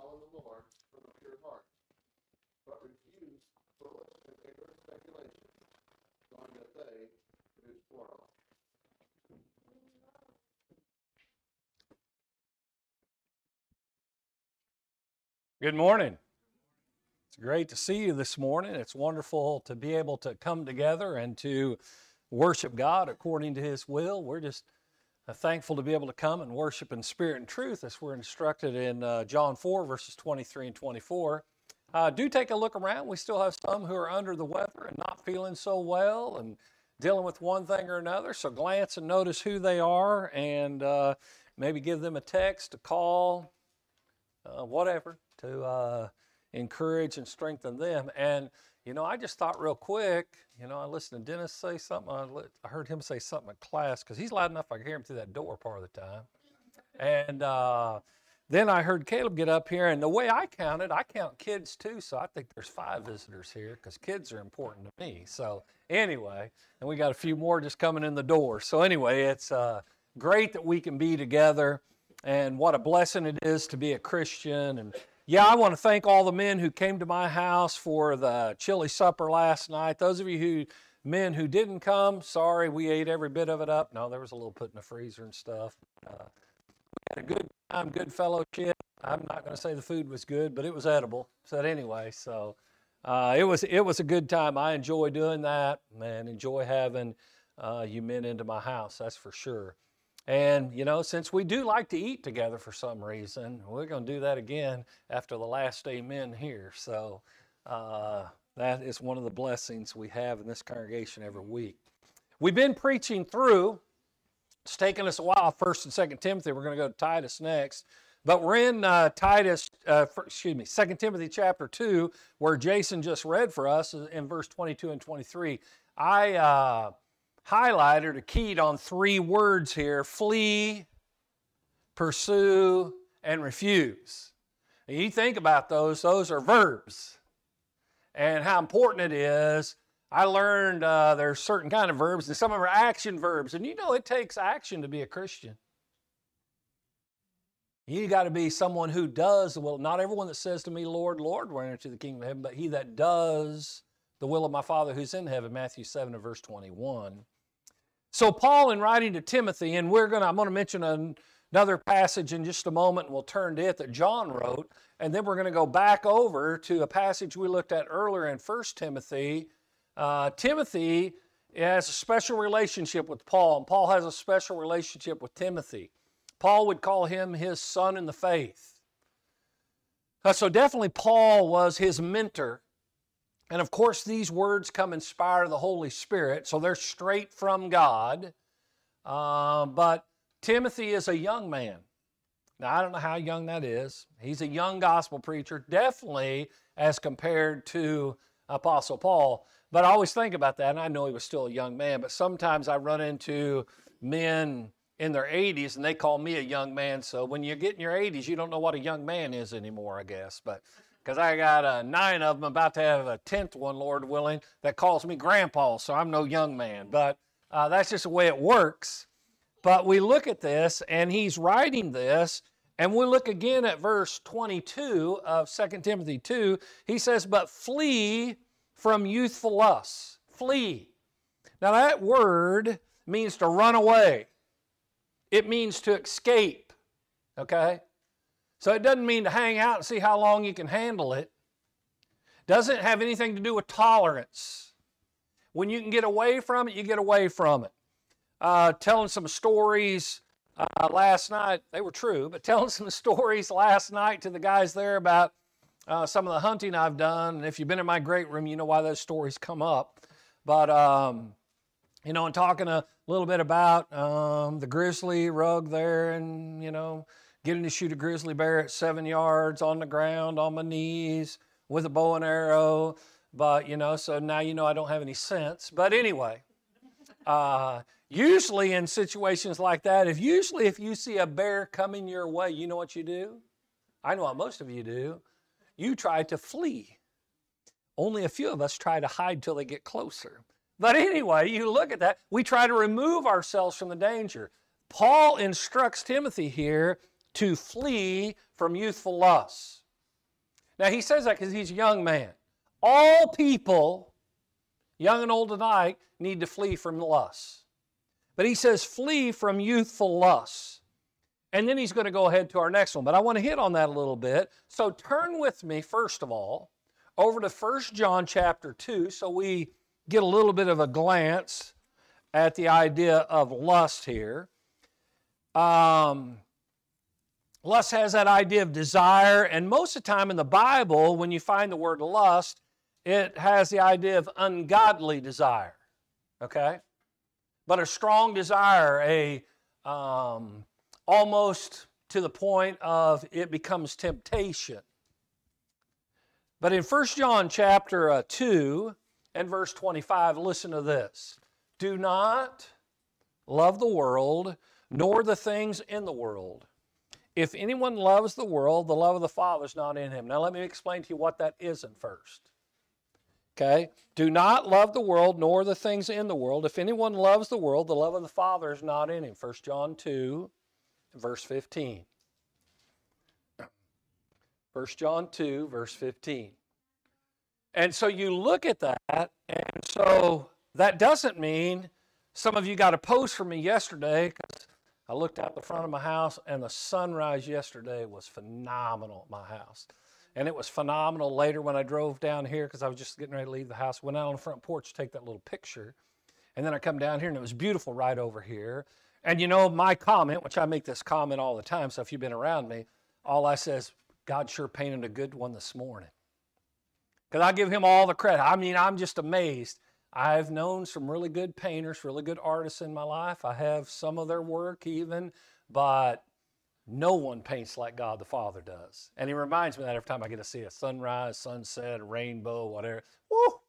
call on the Lord from a pure heart, but refuse foolish and ignorant knowing that they produce quarrel. Good morning. It's great to see you this morning. It's wonderful to be able to come together and to worship God according to His will. We're just thankful to be able to come and worship in spirit and truth as we're instructed in uh, John 4, verses 23 and 24. Uh, do take a look around. We still have some who are under the weather and not feeling so well and dealing with one thing or another. So glance and notice who they are and uh, maybe give them a text, a call, uh, whatever, to uh, encourage and strengthen them. And you know, I just thought real quick, you know, I listened to Dennis say something. I, I heard him say something in class because he's loud enough I can hear him through that door part of the time. And uh, then I heard Caleb get up here, and the way I counted, I count kids too. So I think there's five visitors here because kids are important to me. So anyway, and we got a few more just coming in the door. So anyway, it's uh, great that we can be together, and what a blessing it is to be a Christian and yeah, I want to thank all the men who came to my house for the chili supper last night. Those of you who men who didn't come, sorry, we ate every bit of it up. No, there was a little put in the freezer and stuff. Uh, we had a good time, good fellowship. I'm not going to say the food was good, but it was edible. So anyway, so uh, it was it was a good time. I enjoy doing that, man. Enjoy having uh, you men into my house. That's for sure. And, you know, since we do like to eat together for some reason, we're going to do that again after the last amen here. So uh, that is one of the blessings we have in this congregation every week. We've been preaching through, it's taken us a while, 1st and 2nd Timothy. We're going to go to Titus next. But we're in uh, Titus, uh, for, excuse me, 2 Timothy chapter 2, where Jason just read for us in verse 22 and 23. I uh, highlighted or keyed on three words here flee, pursue, and refuse. And you think about those, those are verbs. And how important it is. I learned uh, there's certain kind of verbs, and some of them are action verbs. And you know it takes action to be a Christian. You got to be someone who does will. Not everyone that says to me, Lord, Lord, will enter the kingdom of heaven, but he that does the will of my Father who's in heaven, Matthew 7 and verse 21. So Paul, in writing to Timothy, and we're to, I'm to mention an, another passage in just a moment, and we'll turn to it that John wrote, and then we're to go back over to a passage we looked at earlier in 1 Timothy. Uh, Timothy has a special relationship with Paul, and Paul has a special relationship with Timothy. Paul would call him his son in the faith. Uh, so definitely Paul was his mentor and of course, these words come inspired of the Holy Spirit, so they're straight from God. Uh, but Timothy is a young man. Now, I don't know how young that is. He's a young gospel preacher, definitely as compared to Apostle Paul. But I always think about that, and I know he was still a young man, but sometimes I run into men in their 80s and they call me a young man. So when you get in your 80s, you don't know what a young man is anymore, I guess. But because I got uh, nine of them, about to have a tenth one, Lord willing, that calls me grandpa, so I'm no young man. But uh, that's just the way it works. But we look at this, and he's writing this, and we look again at verse 22 of 2 Timothy 2. He says, But flee from youthful lusts. Flee. Now, that word means to run away, it means to escape. Okay? So it doesn't mean to hang out and see how long you can handle it. Doesn't have anything to do with tolerance. When you can get away from it, you get away from it. Uh, telling some stories uh, last night, they were true, but telling some stories last night to the guys there about uh, some of the hunting I've done. And if you've been in my great room, you know why those stories come up. But, um, you know, and talking a little bit about um, the grizzly rug there and, you know, getting to shoot a grizzly bear at seven yards on the ground on my knees with a bow and arrow. But, you know, so now you know I don't have any sense. But anyway, uh, usually in situations like that, if usually if you see a bear coming your way, you know what you do? I know what most of you do. You try to flee. Only a few of us try to hide till they get closer. But anyway, you look at that. We try to remove ourselves from the danger. Paul instructs Timothy here to flee from youthful lusts. Now he says that because he's a young man. All people, young and old alike, need to flee from lust. But he says, flee from youthful lusts. And then he's going to go ahead to our next one. But I want to hit on that a little bit. So turn with me, first of all, over to 1 John chapter 2 so we get a little bit of a glance at the idea of lust here. Um, lust has that idea of desire, and most of the time in the Bible, when you find the word lust, it has the idea of ungodly desire. Okay? But a strong desire, a um, almost to the point of it becomes temptation. But in 1 John chapter uh, 2 and verse 25, listen to this. Do not love the world, nor the things in the world. If anyone loves the world, the love of the Father is not in him. Now, let me explain to you what that isn't first. Okay? Do not love the world, nor the things in the world. If anyone loves the world, the love of the Father is not in him. 1 John 2, verse 15. 1 John 2, verse 15. And so you look at that, and so that doesn't mean some of you got a post from me yesterday because I looked out the front of my house and the sunrise yesterday was phenomenal at my house. And it was phenomenal later when I drove down here because I was just getting ready to leave the house. Went out on the front porch to take that little picture. And then I come down here and it was beautiful right over here. And you know, my comment, which I make this comment all the time, so if you've been around me, all I say is, God sure painted a good one this morning. Because I give him all the credit. I mean, I'm just amazed. I've known some really good painters, really good artists in my life. I have some of their work even, but no one paints like God the Father does. And he reminds me that every time I get to see a sunrise, sunset, rainbow, whatever. Woo!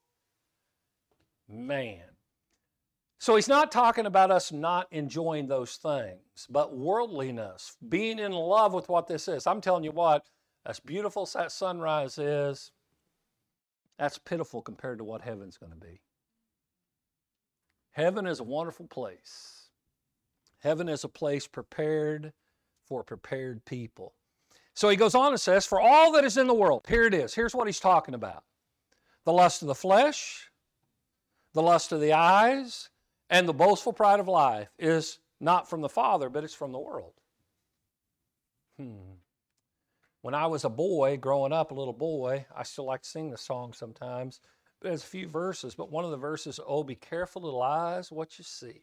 Man. So he's not talking about us not enjoying those things, but worldliness, being in love with what this is. I'm telling you what, as beautiful as that sunrise is, that's pitiful compared to what heaven's going to be. Heaven is a wonderful place. Heaven is a place prepared for prepared people. So he goes on and says, For all that is in the world, here it is. Here's what he's talking about the lust of the flesh, the lust of the eyes, and the boastful pride of life is not from the Father, but it's from the world. Hmm. When I was a boy, growing up, a little boy, I still like to sing the song sometimes. There's a few verses, but one of the verses, oh, be careful, little eyes, what you see.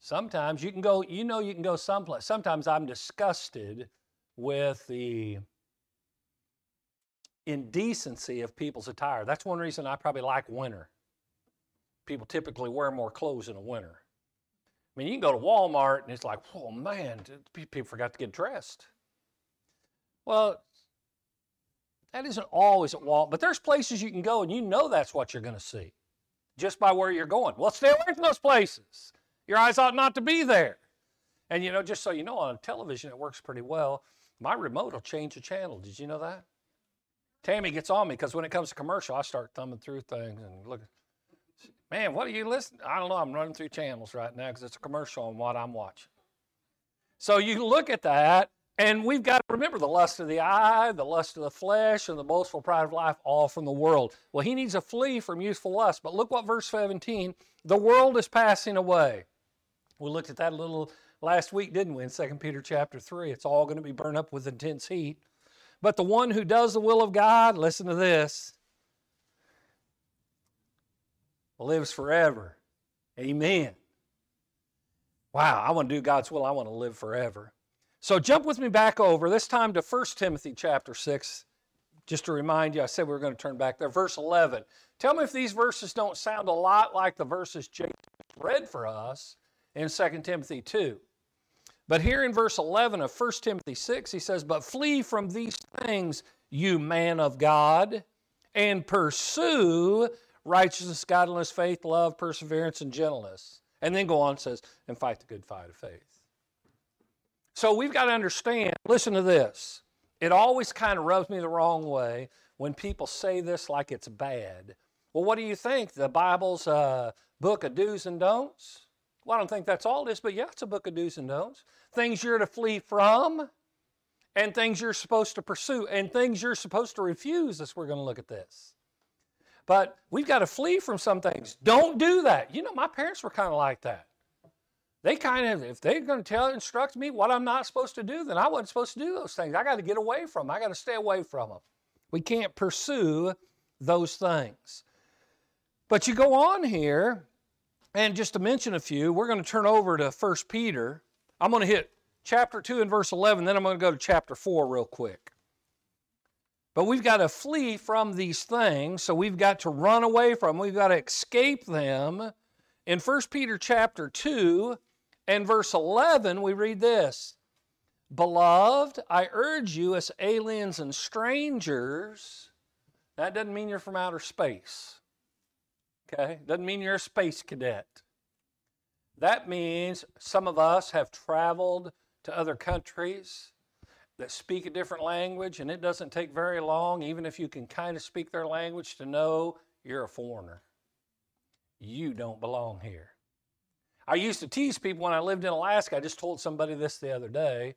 Sometimes you can go, you know, you can go someplace. Sometimes I'm disgusted with the indecency of people's attire. That's one reason I probably like winter. People typically wear more clothes in the winter. I mean, you can go to Walmart and it's like, oh man, people forgot to get dressed. Well, that isn't always at Walmart, but there's places you can go and you know that's what you're going to see just by where you're going. Well, stay away from those places. Your eyes ought not to be there. And you know, just so you know, on television it works pretty well. My remote will change the channel. Did you know that? Tammy gets on me because when it comes to commercial, I start thumbing through things and look. Man, what are you listening? I don't know. I'm running through channels right now because it's a commercial on what I'm watching. So you look at that, and we've got to remember the lust of the eye, the lust of the flesh, and the boastful pride of life, all from the world. Well, he needs to flee from youthful lust. But look what verse 17 the world is passing away. We looked at that a little last week, didn't we, in 2 Peter chapter 3. It's all going to be burned up with intense heat. But the one who does the will of God, listen to this, lives forever. Amen. Wow, I want to do God's will. I want to live forever. So jump with me back over, this time to 1 Timothy chapter 6. Just to remind you, I said we were going to turn back there. Verse 11. Tell me if these verses don't sound a lot like the verses James read for us in 2 Timothy 2. But here in verse 11 of 1 Timothy 6, he says, But flee from these things, you man of God, and pursue righteousness, godliness, faith, love, perseverance, and gentleness. And then go on and says, And fight the good fight of faith. So we've got to understand, listen to this. It always kind of rubs me the wrong way when people say this like it's bad. Well, what do you think? The Bible's a book of do's and don'ts? Well, I don't think that's all it is, but yeah, it's a book of do's and don'ts. Things you're to flee from and things you're supposed to pursue and things you're supposed to refuse as we're going to look at this. But we've got to flee from some things. Don't do that. You know, my parents were kind of like that. They kind of, if they're going to tell, instruct me what I'm not supposed to do, then I wasn't supposed to do those things. I got to get away from them. I got to stay away from them. We can't pursue those things. But you go on here, and just to mention a few, we're going to turn over to 1 Peter. I'm going to hit chapter 2 and verse 11, then I'm going to go to chapter 4 real quick. But we've got to flee from these things, so we've got to run away from them. We've got to escape them. In 1 Peter chapter 2 and verse 11, we read this Beloved, I urge you as aliens and strangers. That doesn't mean you're from outer space. Okay? Doesn't mean you're a space cadet. That means some of us have traveled to other countries that speak a different language, and it doesn't take very long, even if you can kind of speak their language, to know you're a foreigner. You don't belong here. I used to tease people when I lived in Alaska. I just told somebody this the other day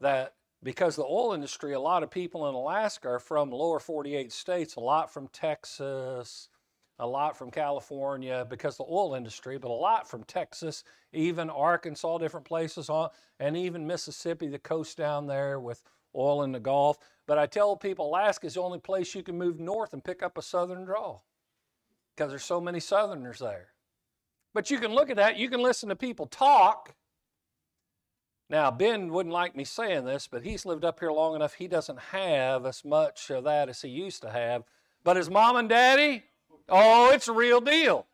that because the oil industry, a lot of people in Alaska are from lower 48 states, a lot from Texas, a lot from California because the oil industry, but a lot from Texas, even Arkansas, different places, on, and even Mississippi, the coast down there with oil in the Gulf. But I tell people Alaska is the only place you can move north and pick up a southern draw because there's so many southerners there. But you can look at that, you can listen to people talk. Now, Ben wouldn't like me saying this, but he's lived up here long enough, he doesn't have as much of that as he used to have. But his mom and daddy, Oh, it's a real deal.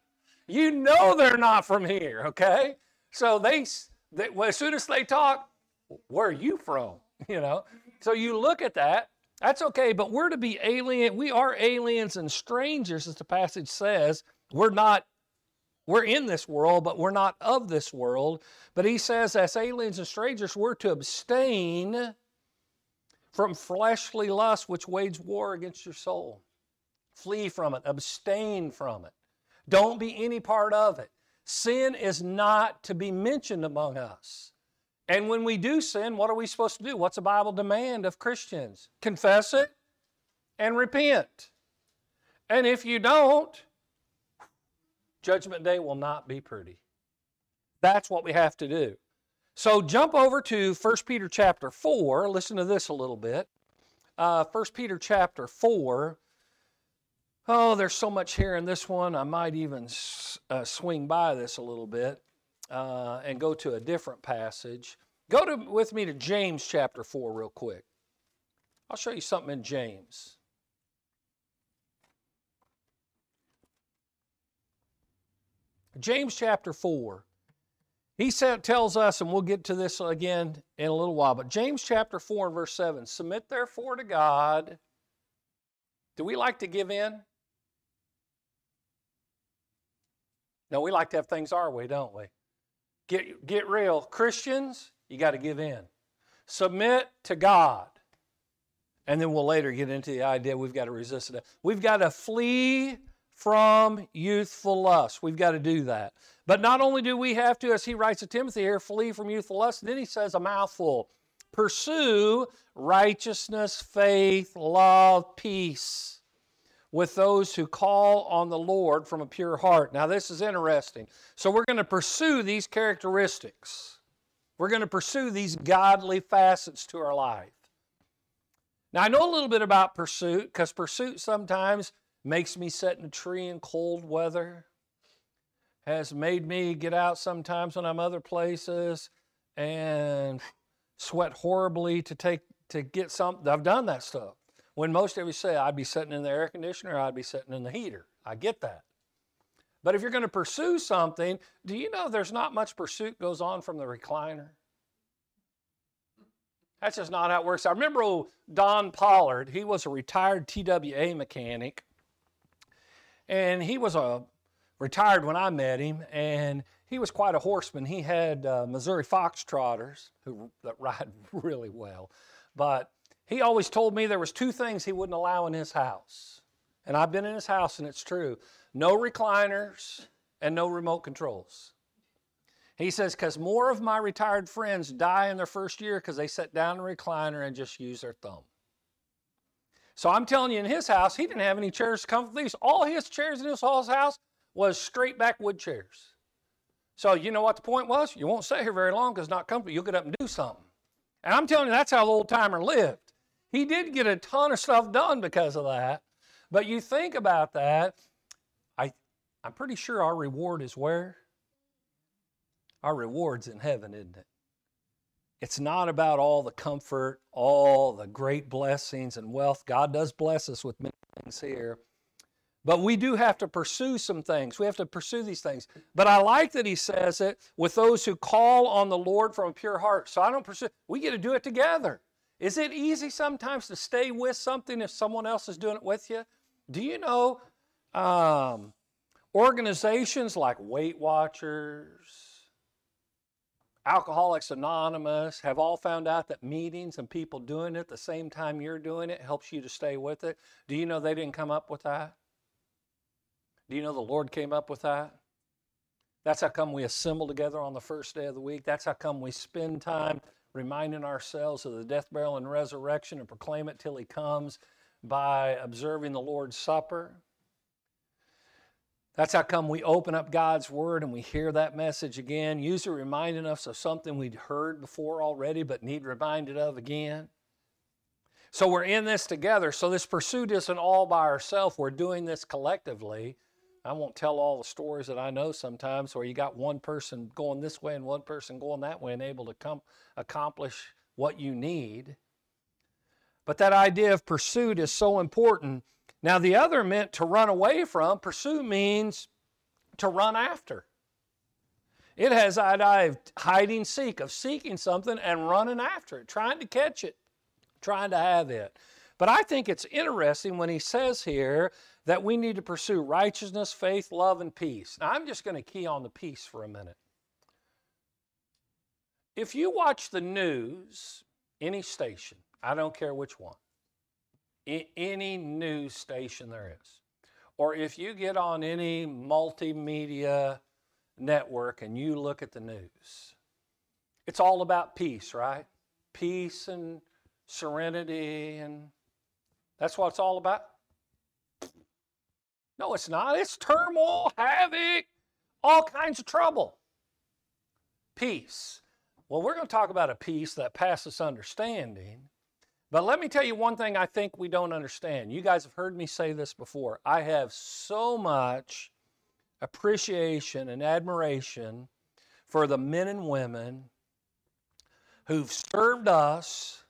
You know they're not from here, okay? So they, they well, as soon as they talk, where are you from? You know? So you look at that, that's okay, but we're to be alien. We are aliens and strangers, as the passage says. We're not, we're in this world, but we're not of this world. But he says, as aliens and strangers, we're to abstain from fleshly lust which wage war against your soul. Flee from it, abstain from it. Don't be any part of it. Sin is not to be mentioned among us. And when we do sin, what are we supposed to do? What's the Bible demand of Christians? Confess it and repent. And if you don't, Judgment Day will not be pretty. That's what we have to do. So jump over to 1 Peter chapter 4. Listen to this a little bit. Uh, 1 Peter chapter 4 Oh, there's so much here in this one. I might even uh, swing by this a little bit uh, and go to a different passage. Go to, with me to James chapter 4 real quick. I'll show you something in James. James chapter 4. He said, tells us, and we'll get to this again in a little while, but James chapter 4 and verse 7 Submit therefore to God. Do we like to give in? No, we like to have things our way, don't we? Get, get real. Christians, you got to give in. Submit to God. And then we'll later get into the idea we've got to resist it. We've got to flee from youthful lust. We've got to do that. But not only do we have to, as he writes to Timothy here, flee from youthful lust, then he says a mouthful pursue righteousness, faith, love, peace with those who call on the Lord from a pure heart. Now, this is interesting. So, we're going to pursue these characteristics. We're going to pursue these godly facets to our life. Now, I know a little bit about pursuit because pursuit sometimes makes me sit in a tree in cold weather, has made me get out sometimes when I'm other places and sweat horribly to take to get something. I've done that stuff. When most of you say, I'd be sitting in the air conditioner, I'd be sitting in the heater. I get that. But if you're going to pursue something, do you know there's not much pursuit goes on from the recliner? That's just not how it works. I remember old Don Pollard, he was a retired TWA mechanic. And he was a retired when I met him, and he was quite a horseman. He had uh, Missouri Foxtrotters who that ride really well. But he always told me there was two things he wouldn't allow in his house. And I've been in his house and it's true. No recliners and no remote controls. He says, because more of my retired friends die in their first year because they sit down in a recliner and just use their thumb. So I'm telling you, in his house, he didn't have any chairs to come these. All his chairs in his house was straight back wood chairs. So you know what the point was? You won't stay here very long because it's not comfortable. You'll get up and do something. And I'm telling you, that's how the old timer lived. He did get a ton of stuff done because of that. But you think about that, I, I'm pretty sure our reward is where? Our reward's in heaven, isn't it? It's not about all the comfort, all the great blessings and wealth. God does bless us with many things here. But we do have to pursue some things. We have to pursue these things. But I like that he says it with those who call on the Lord from a pure heart. So I don't pursue, we get to do it together. Is it easy sometimes to stay with something if someone else is doing it with you? Do you know um, organizations like Weight Watchers, Alcoholics Anonymous have all found out that meetings and people doing it the same time you're doing it helps you to stay with it. Do you know they didn't come up with that? Do you know the Lord came up with that? That's how come we assemble together on the first day of the week. That's how come we spend time reminding ourselves of the death, burial, and resurrection and proclaim it till He comes by observing the Lord's Supper. That's how come we open up God's Word and we hear that message again, usually reminding us of something we'd heard before already but need reminded of again. So we're in this together. So this pursuit isn't all by ourselves, we're doing this collectively. I won't tell all the stories that I know sometimes where you got one person going this way and one person going that way and able to come accomplish what you need. But that idea of pursuit is so important now, the other meant to run away from. Pursue means to run after. It has that idea of hiding, seek, of seeking something and running after it, trying to catch it, trying to have it. But I think it's interesting when he says here that we need to pursue righteousness, faith, love, and peace. Now, I'm just going to key on the peace for a minute. If you watch the news, any station, I don't care which one, any news station there is, or if you get on any multimedia network and you look at the news, it's all about peace, right? Peace and serenity, and that's what it's all about. No, it's not. It's turmoil, havoc, all kinds of trouble. Peace. Well, we're going to talk about a peace that passes understanding but let me tell you one thing I think we don't understand. You guys have heard me say this before. I have so much appreciation and admiration for the men and women who've served us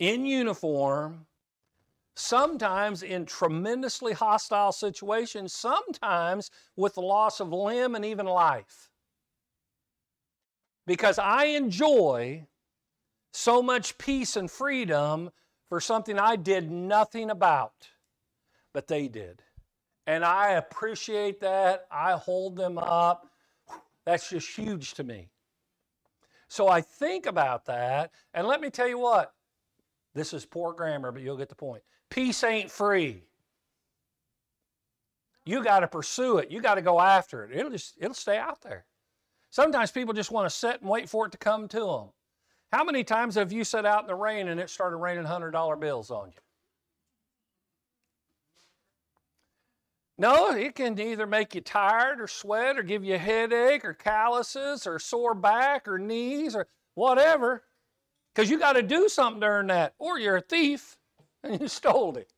in uniform, sometimes in tremendously hostile situations, sometimes with the loss of limb and even life. Because I enjoy so much peace and freedom for something I did nothing about, but they did. And I appreciate that. I hold them up. That's just huge to me. So I think about that, and let me tell you what this is poor grammar, but you'll get the point. Peace ain't free. You got to pursue it. You got to go after it. It'll just it'll stay out there. Sometimes people just want to sit and wait for it to come to them. How many times have you sat out in the rain and it started raining $100 bills on you? No, it can either make you tired or sweat or give you a headache or calluses or sore back or knees or whatever. Because you got to do something during that, or you're a thief and you stole it.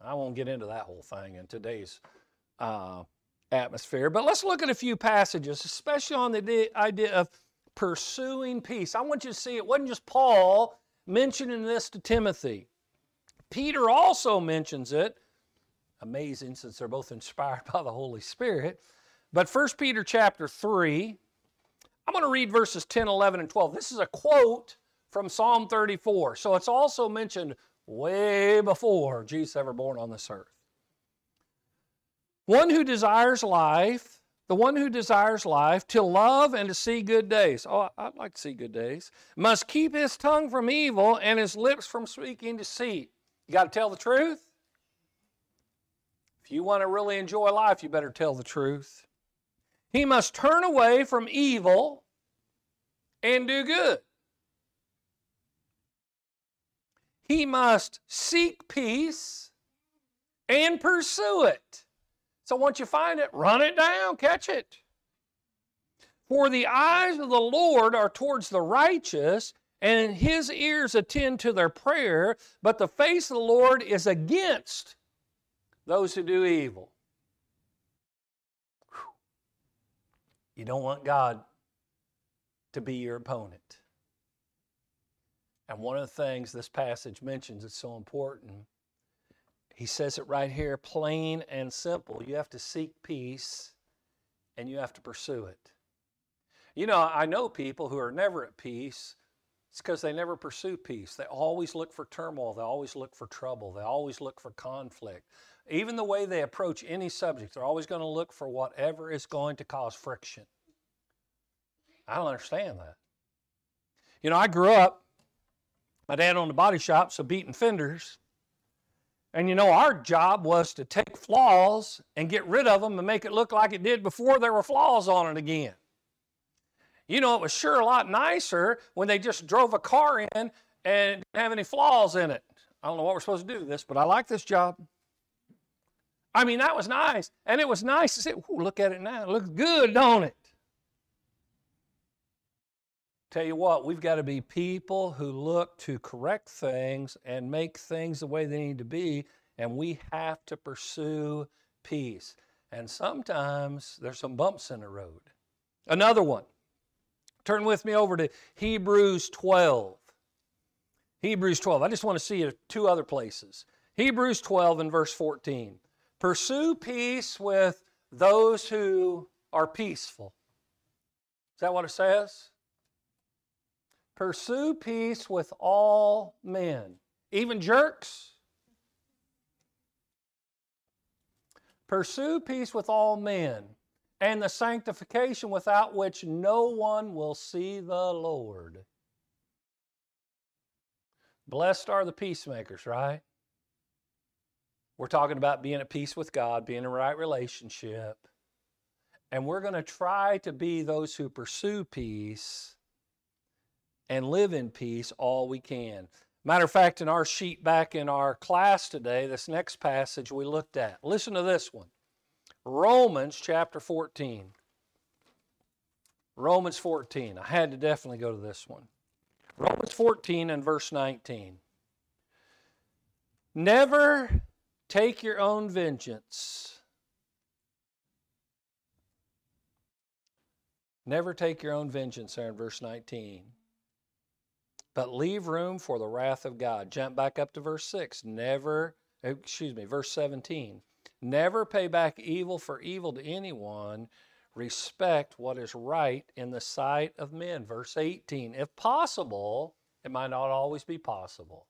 I won't get into that whole thing in today's uh, atmosphere, but let's look at a few passages, especially on the idea of pursuing peace. I want you to see it wasn't just Paul mentioning this to Timothy. Peter also mentions it. Amazing since they're both inspired by the Holy Spirit. But 1 Peter chapter 3, I'm going to read verses 10, 11, and 12. This is a quote from Psalm 34. So it's also mentioned way before Jesus ever born on this earth. One who desires life the one who desires life, to love and to see good days. Oh, I'd like to see good days. Must keep his tongue from evil and his lips from speaking deceit. You got to tell the truth. If you want to really enjoy life, you better tell the truth. He must turn away from evil and do good. He must seek peace and pursue it. So once you find it, run it down, catch it. For the eyes of the Lord are towards the righteous, and his ears attend to their prayer, but the face of the Lord is against those who do evil. You don't want God to be your opponent. And one of the things this passage mentions is so important. He says it right here, plain and simple. You have to seek peace and you have to pursue it. You know, I know people who are never at peace. It's because they never pursue peace. They always look for turmoil. They always look for trouble. They always look for conflict. Even the way they approach any subject, they're always going to look for whatever is going to cause friction. I don't understand that. You know, I grew up, my dad owned a body shop, so beating fenders. And you know, our job was to take flaws and get rid of them and make it look like it did before there were flaws on it again. You know, it was sure a lot nicer when they just drove a car in and didn't have any flaws in it. I don't know what we're supposed to do with this, but I like this job. I mean, that was nice. And it was nice to say, look at it now. It looks good, don't it? Tell you what, we've got to be people who look to correct things and make things the way they need to be, and we have to pursue peace. And sometimes there's some bumps in the road. Another one. Turn with me over to Hebrews 12. Hebrews 12. I just want to see two other places. Hebrews 12 and verse 14. Pursue peace with those who are peaceful. Is that what it says? Pursue peace with all men, even jerks. Pursue peace with all men, and the sanctification without which no one will see the Lord. Blessed are the peacemakers, right? We're talking about being at peace with God, being in a right relationship. And we're going to try to be those who pursue peace and live in peace all we can. Matter of fact, in our sheet back in our class today, this next passage we looked at, listen to this one Romans chapter 14. Romans 14. I had to definitely go to this one. Romans 14 and verse 19. Never Take your own vengeance. Never take your own vengeance, there in verse 19. But leave room for the wrath of God. Jump back up to verse 6. Never, excuse me, verse 17. Never pay back evil for evil to anyone. Respect what is right in the sight of men. Verse 18. If possible, it might not always be possible.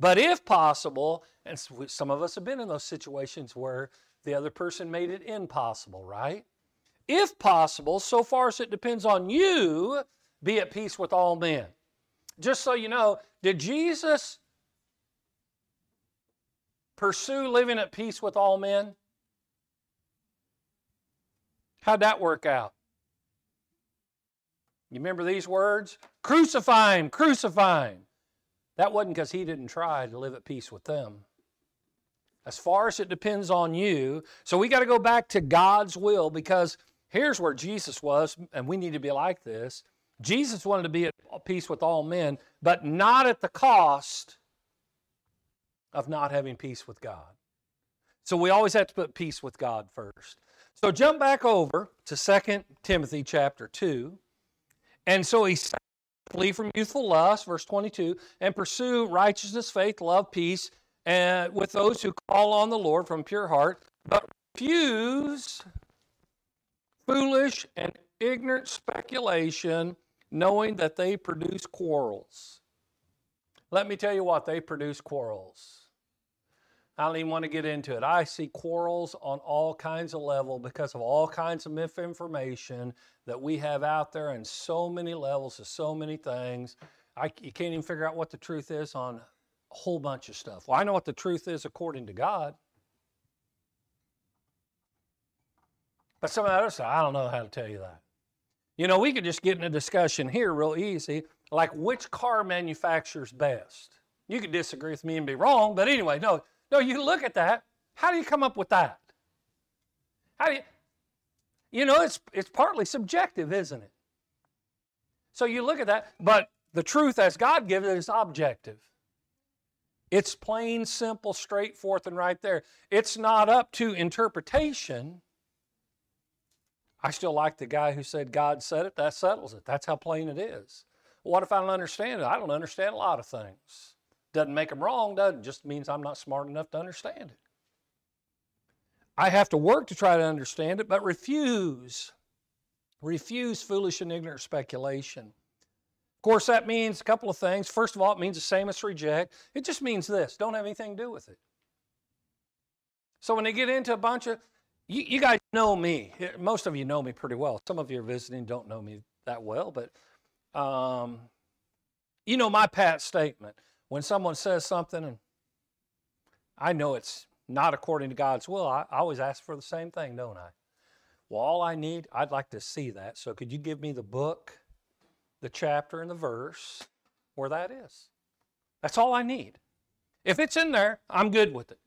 But if possible, and some of us have been in those situations where the other person made it impossible, right? If possible, so far as it depends on you, be at peace with all men. Just so you know, did Jesus pursue living at peace with all men? How'd that work out? You remember these words? Crucify him, crucify him. That wasn't because he didn't try to live at peace with them. As far as it depends on you, so we got to go back to God's will because here's where Jesus was, and we need to be like this. Jesus wanted to be at peace with all men, but not at the cost of not having peace with God. So we always have to put peace with God first. So jump back over to 2 Timothy chapter 2. And so he says, flee from youthful lust, verse 22, and pursue righteousness, faith, love, peace, and with those who call on the Lord from pure heart, but refuse foolish and ignorant speculation, knowing that they produce quarrels. Let me tell you what, they produce quarrels. I don't even want to get into it. I see quarrels on all kinds of level because of all kinds of misinformation that we have out there and so many levels of so many things. I, you can't even figure out what the truth is on a whole bunch of stuff. Well, I know what the truth is according to God. But some of the others say, I don't know how to tell you that. You know, we could just get in a discussion here real easy, like which car manufacturer's best. You could disagree with me and be wrong, but anyway, no, no, you look at that. How do you come up with that? How do you, you know, it's, it's partly subjective, isn't it? So you look at that, but the truth as God gives it is objective. It's plain, simple, straightforward, and right there. It's not up to interpretation. I still like the guy who said God said it, that settles it. That's how plain it is. What if I don't understand it? I don't understand a lot of things. Doesn't make them wrong, doesn't just means I'm not smart enough to understand it. I have to work to try to understand it, but refuse. Refuse foolish and ignorant speculation. Of course, that means a couple of things. First of all, it means the same as reject. It just means this don't have anything to do with it. So when they get into a bunch of, you, you guys know me. Most of you know me pretty well. Some of you are visiting don't know me that well, but um, you know my pat statement when someone says something and I know it's not according to God's will, I, I always ask for the same thing, don't I? Well, all I need, I'd like to see that. So could you give me the book, the chapter, and the verse where that is? That's all I need. If it's in there, I'm good with it.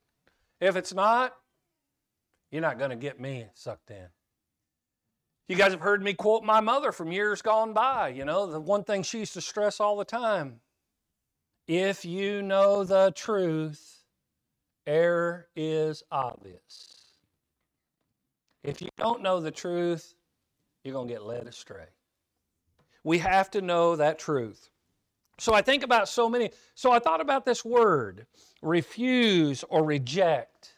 If it's not, you're not going to get me sucked in. You guys have heard me quote my mother from years gone by. You know, the one thing she used to stress all the time if you know the truth, error is obvious. If you don't know the truth, you're going to get led astray. We have to know that truth. So I think about so many. So I thought about this word refuse or reject.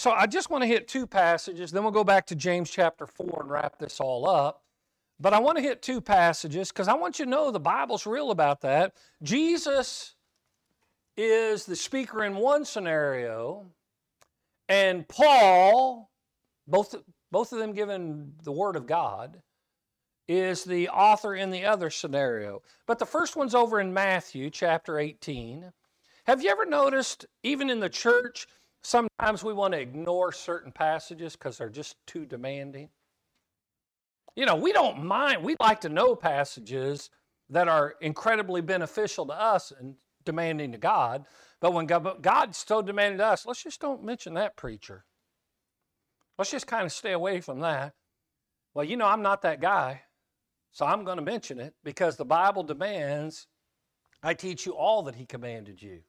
So I just want to hit two passages, then we'll go back to James chapter 4 and wrap this all up. But I want to hit two passages because I want you to know the Bible's real about that. Jesus is the speaker in one scenario, and Paul, both, both of them given the Word of God, is the author in the other scenario. But the first one's over in Matthew chapter 18. Have you ever noticed, even in the church, sometimes we want to ignore certain passages because they're just too demanding? You know, we don't mind, we like to know passages that are incredibly beneficial to us and demanding to God. But when God, so demanding to us, let's just don't mention that preacher. Let's just kind of stay away from that. Well, you know, I'm not that guy, so I'm going to mention it because the Bible demands I teach you all that He commanded you.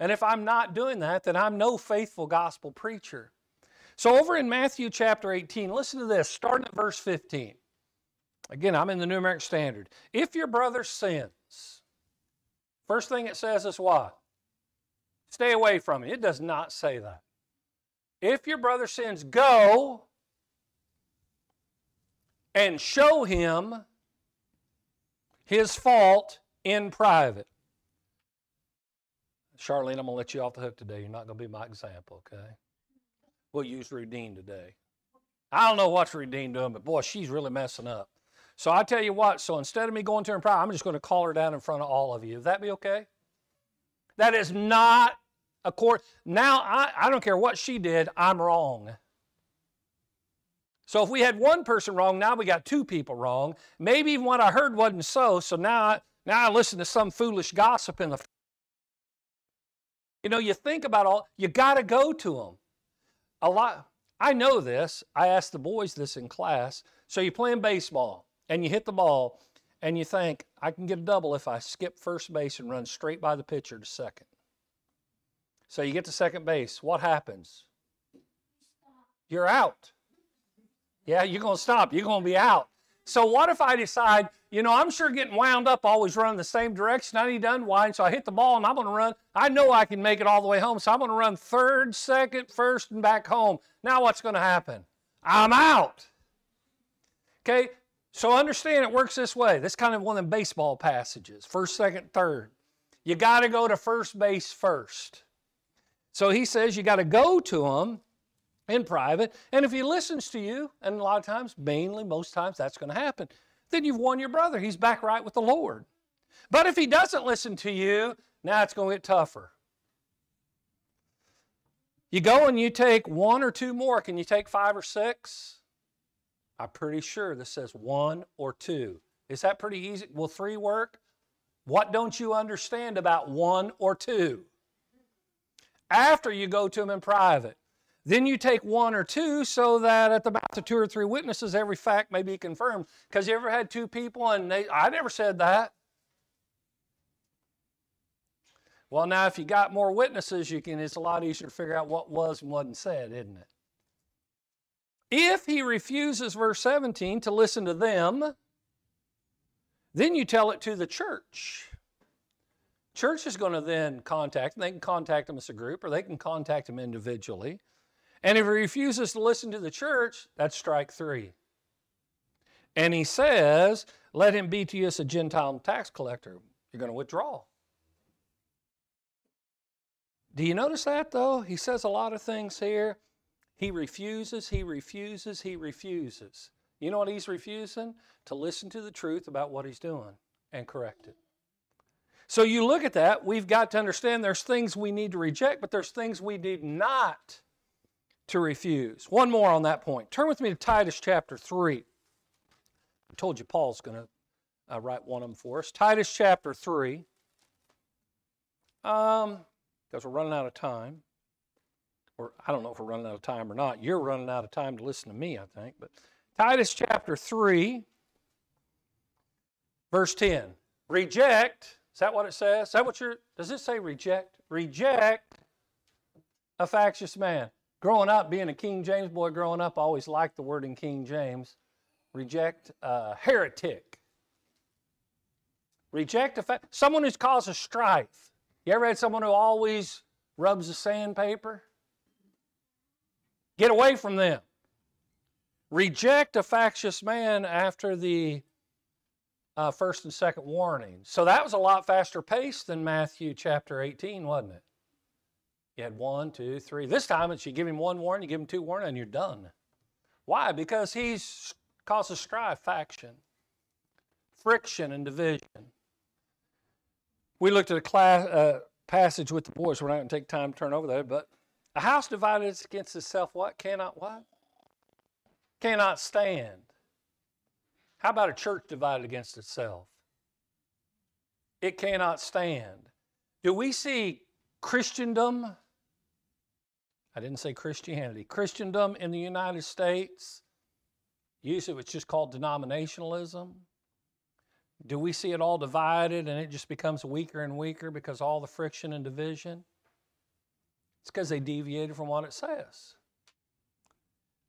And if I'm not doing that, then I'm no faithful gospel preacher. So, over in Matthew chapter 18, listen to this, starting at verse 15. Again, I'm in the New American Standard. If your brother sins, first thing it says is what? Stay away from him. It does not say that. If your brother sins, go and show him his fault in private. Charlene, I'm going to let you off the hook today. You're not going to be my example, okay? We'll use Rudine today. I don't know what's Rudine doing, but boy, she's really messing up. So I tell you what, so instead of me going to her in private, I'm just going to call her down in front of all of you. Would that be okay? That is not a court. Now, I, I don't care what she did, I'm wrong. So if we had one person wrong, now we got two people wrong. Maybe even what I heard wasn't so, so now I, now I listen to some foolish gossip in the. You know, you think about all, you got to go to them a lot, I know this. I asked the boys this in class. So you're playing baseball and you hit the ball and you think, I can get a double if I skip first base and run straight by the pitcher to second. So you get to second base. What happens? You're out. Yeah, you're going to stop. You're going to be out. So what if I decide, you know, I'm sure getting wound up always running the same direction. I need to unwind, so I hit the ball and I'm going to run. I know I can make it all the way home, so I'm going to run third, second, first, and back home. Now what's going to happen? I'm out. Okay, so understand it works this way. This kind of one of the baseball passages first, second, third. You got to go to first base first. So he says you got to go to him in private. And if he listens to you, and a lot of times, mainly, most times, that's going to happen, then you've won your brother. He's back right with the Lord. But if he doesn't listen to you, now it's going to get tougher. You go and you take one or two more. Can you take five or six? I'm pretty sure this says one or two. Is that pretty easy? Will three work? What don't you understand about one or two? After you go to them in private. Then you take one or two so that at the mouth of two or three witnesses, every fact may be confirmed. Because you ever had two people and they, I never said that. Well, now if you got more witnesses, you can. It's a lot easier to figure out what was and wasn't said, isn't it? If he refuses, verse 17, to listen to them, then you tell it to the church. Church is going to then contact them. They can contact them as a group or they can contact them individually. And if he refuses to listen to the church, that's strike three. And he says, Let him be to you as a Gentile tax collector. You're going to withdraw. Do you notice that though? He says a lot of things here. He refuses, he refuses, he refuses. You know what he's refusing? To listen to the truth about what he's doing and correct it. So you look at that, we've got to understand there's things we need to reject, but there's things we need not to refuse. One more on that point. Turn with me to Titus chapter 3. I told you Paul's going to uh, write one of them for us. Titus chapter 3. Um, because we're running out of time. Or I don't know if we're running out of time or not. You're running out of time to listen to me, I think. But Titus chapter 3, verse 10. Reject, is that what it says? Is that what you're, does it say reject? Reject a factious man. Growing up, being a King James boy growing up, I always liked the word in King James. Reject a heretic. Reject a fa- someone who's caused a strife. You ever had someone who always rubs the sandpaper? Get away from them. Reject a factious man after the uh, first and second warning. So that was a lot faster pace than Matthew chapter 18, wasn't it? You had one, two, three. This time it's you give him one warning, you give him two warning, and you're done. Why? Because he's causes strife, faction, friction, and division. We looked at a class, uh, passage with the boys. We're not going to take time to turn over there, but a house divided against itself, what? Cannot what? Cannot stand. How about a church divided against itself? It cannot stand. Do we see Christendom? I didn't say Christianity. Christendom in the United States. Usually it's just called denominationalism. Do we see it all divided and it just becomes weaker and weaker because all the friction and division? It's because they deviated from what it says.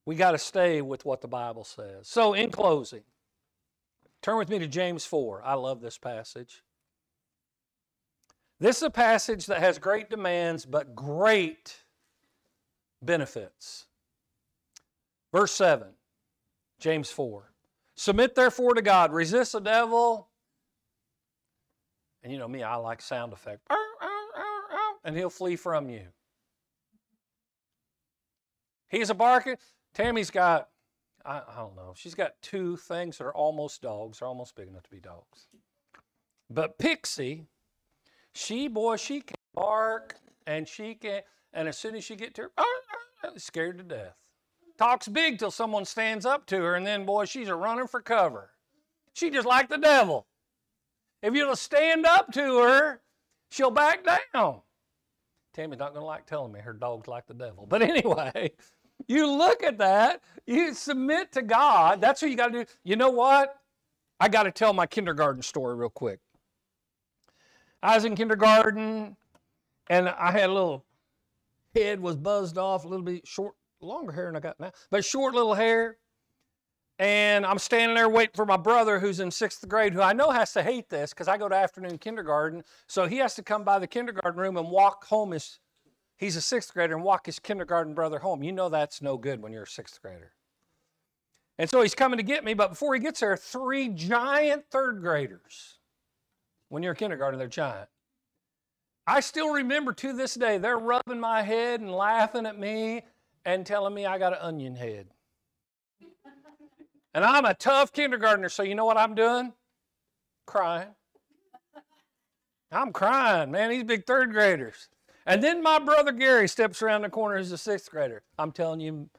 We got to stay with what the Bible says. So, in closing, turn with me to James 4. I love this passage. This is a passage that has great demands, but great benefits. Verse 7, James 4. Submit therefore to God. Resist the devil. And you know me, I like sound effect. And he'll flee from you. He's a barking. Tammy's got, I, I, don't know, she's got two things that are almost dogs. They're almost big enough to be dogs. But Pixie, she, boy, she can bark and she can, and as soon as she get to her, scared to death talks big till someone stands up to her, and then, boy, she's a running for cover. She just like the devil. If you'll stand up to her, she'll back down. Tammy's not going to like telling me her dog's like the devil. But anyway, you look at that, you submit to God. That's what you got to do. You know what? I got to tell my kindergarten story real quick. I was in kindergarten and I had a little head was buzzed off, a little bit short, longer hair than I got now, but short little hair. And I'm standing there waiting for my brother who's in sixth grade, who I know has to hate this because I go to afternoon kindergarten. So he has to come by the kindergarten room and walk home his, he's a sixth grader, and walk his kindergarten brother home. You know that's no good when you're a sixth grader. And so he's coming to get me, but before he gets there, three giant third graders. When you're a kindergarten, they're giant. I still remember to this day, they're rubbing my head and laughing at me and telling me I got an onion head. and I'm a tough kindergartner, so you know what I'm doing? Crying. I'm crying, man. These big third graders. And then my brother Gary steps around the corner as a sixth grader. I'm telling you,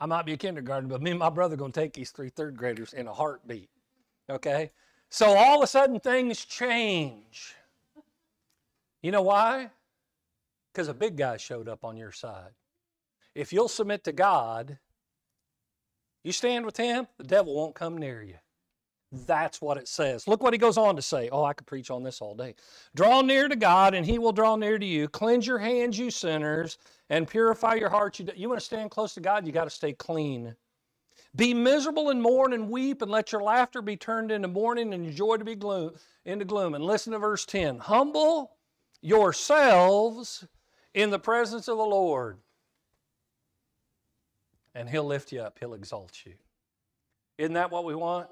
I might be a kindergartner, but me and my brother are going to take these three third graders in a heartbeat. Okay? So all of a sudden things change. You know why? Because a big guy showed up on your side. If you'll submit to God, you stand with him, the devil won't come near you. That's what it says. Look what he goes on to say. Oh, I could preach on this all day. Draw near to God, and he will draw near to you. Cleanse your hands, you sinners, and purify your hearts. You, you want to stand close to God, you got to stay clean. Be miserable and mourn and weep, and let your laughter be turned into mourning and your joy to be gloom, into gloom. And listen to verse 10 Humble yourselves in the presence of the Lord, and he'll lift you up, he'll exalt you. Isn't that what we want?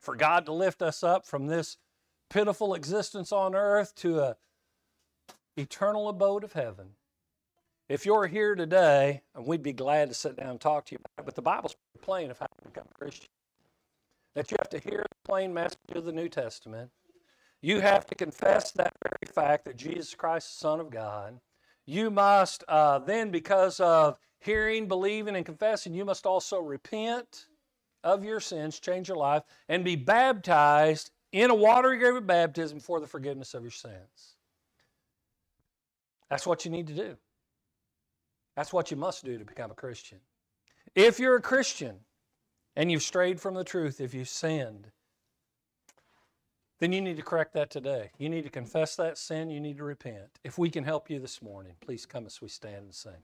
For God to lift us up from this pitiful existence on earth to a eternal abode of heaven. If you're here today, and we'd be glad to sit down and talk to you about it, but the Bible's plain of how to become a Christian. That you have to hear the plain message of the New Testament. You have to confess that very fact that Jesus Christ is the Son of God. You must uh, then, because of hearing, believing, and confessing, you must also repent of your sins, change your life, and be baptized in a watery grave of baptism for the forgiveness of your sins. That's what you need to do. That's what you must do to become a Christian. If you're a Christian and you've strayed from the truth, if you've sinned, then you need to correct that today. You need to confess that sin. You need to repent. If we can help you this morning, please come as we stand and sing.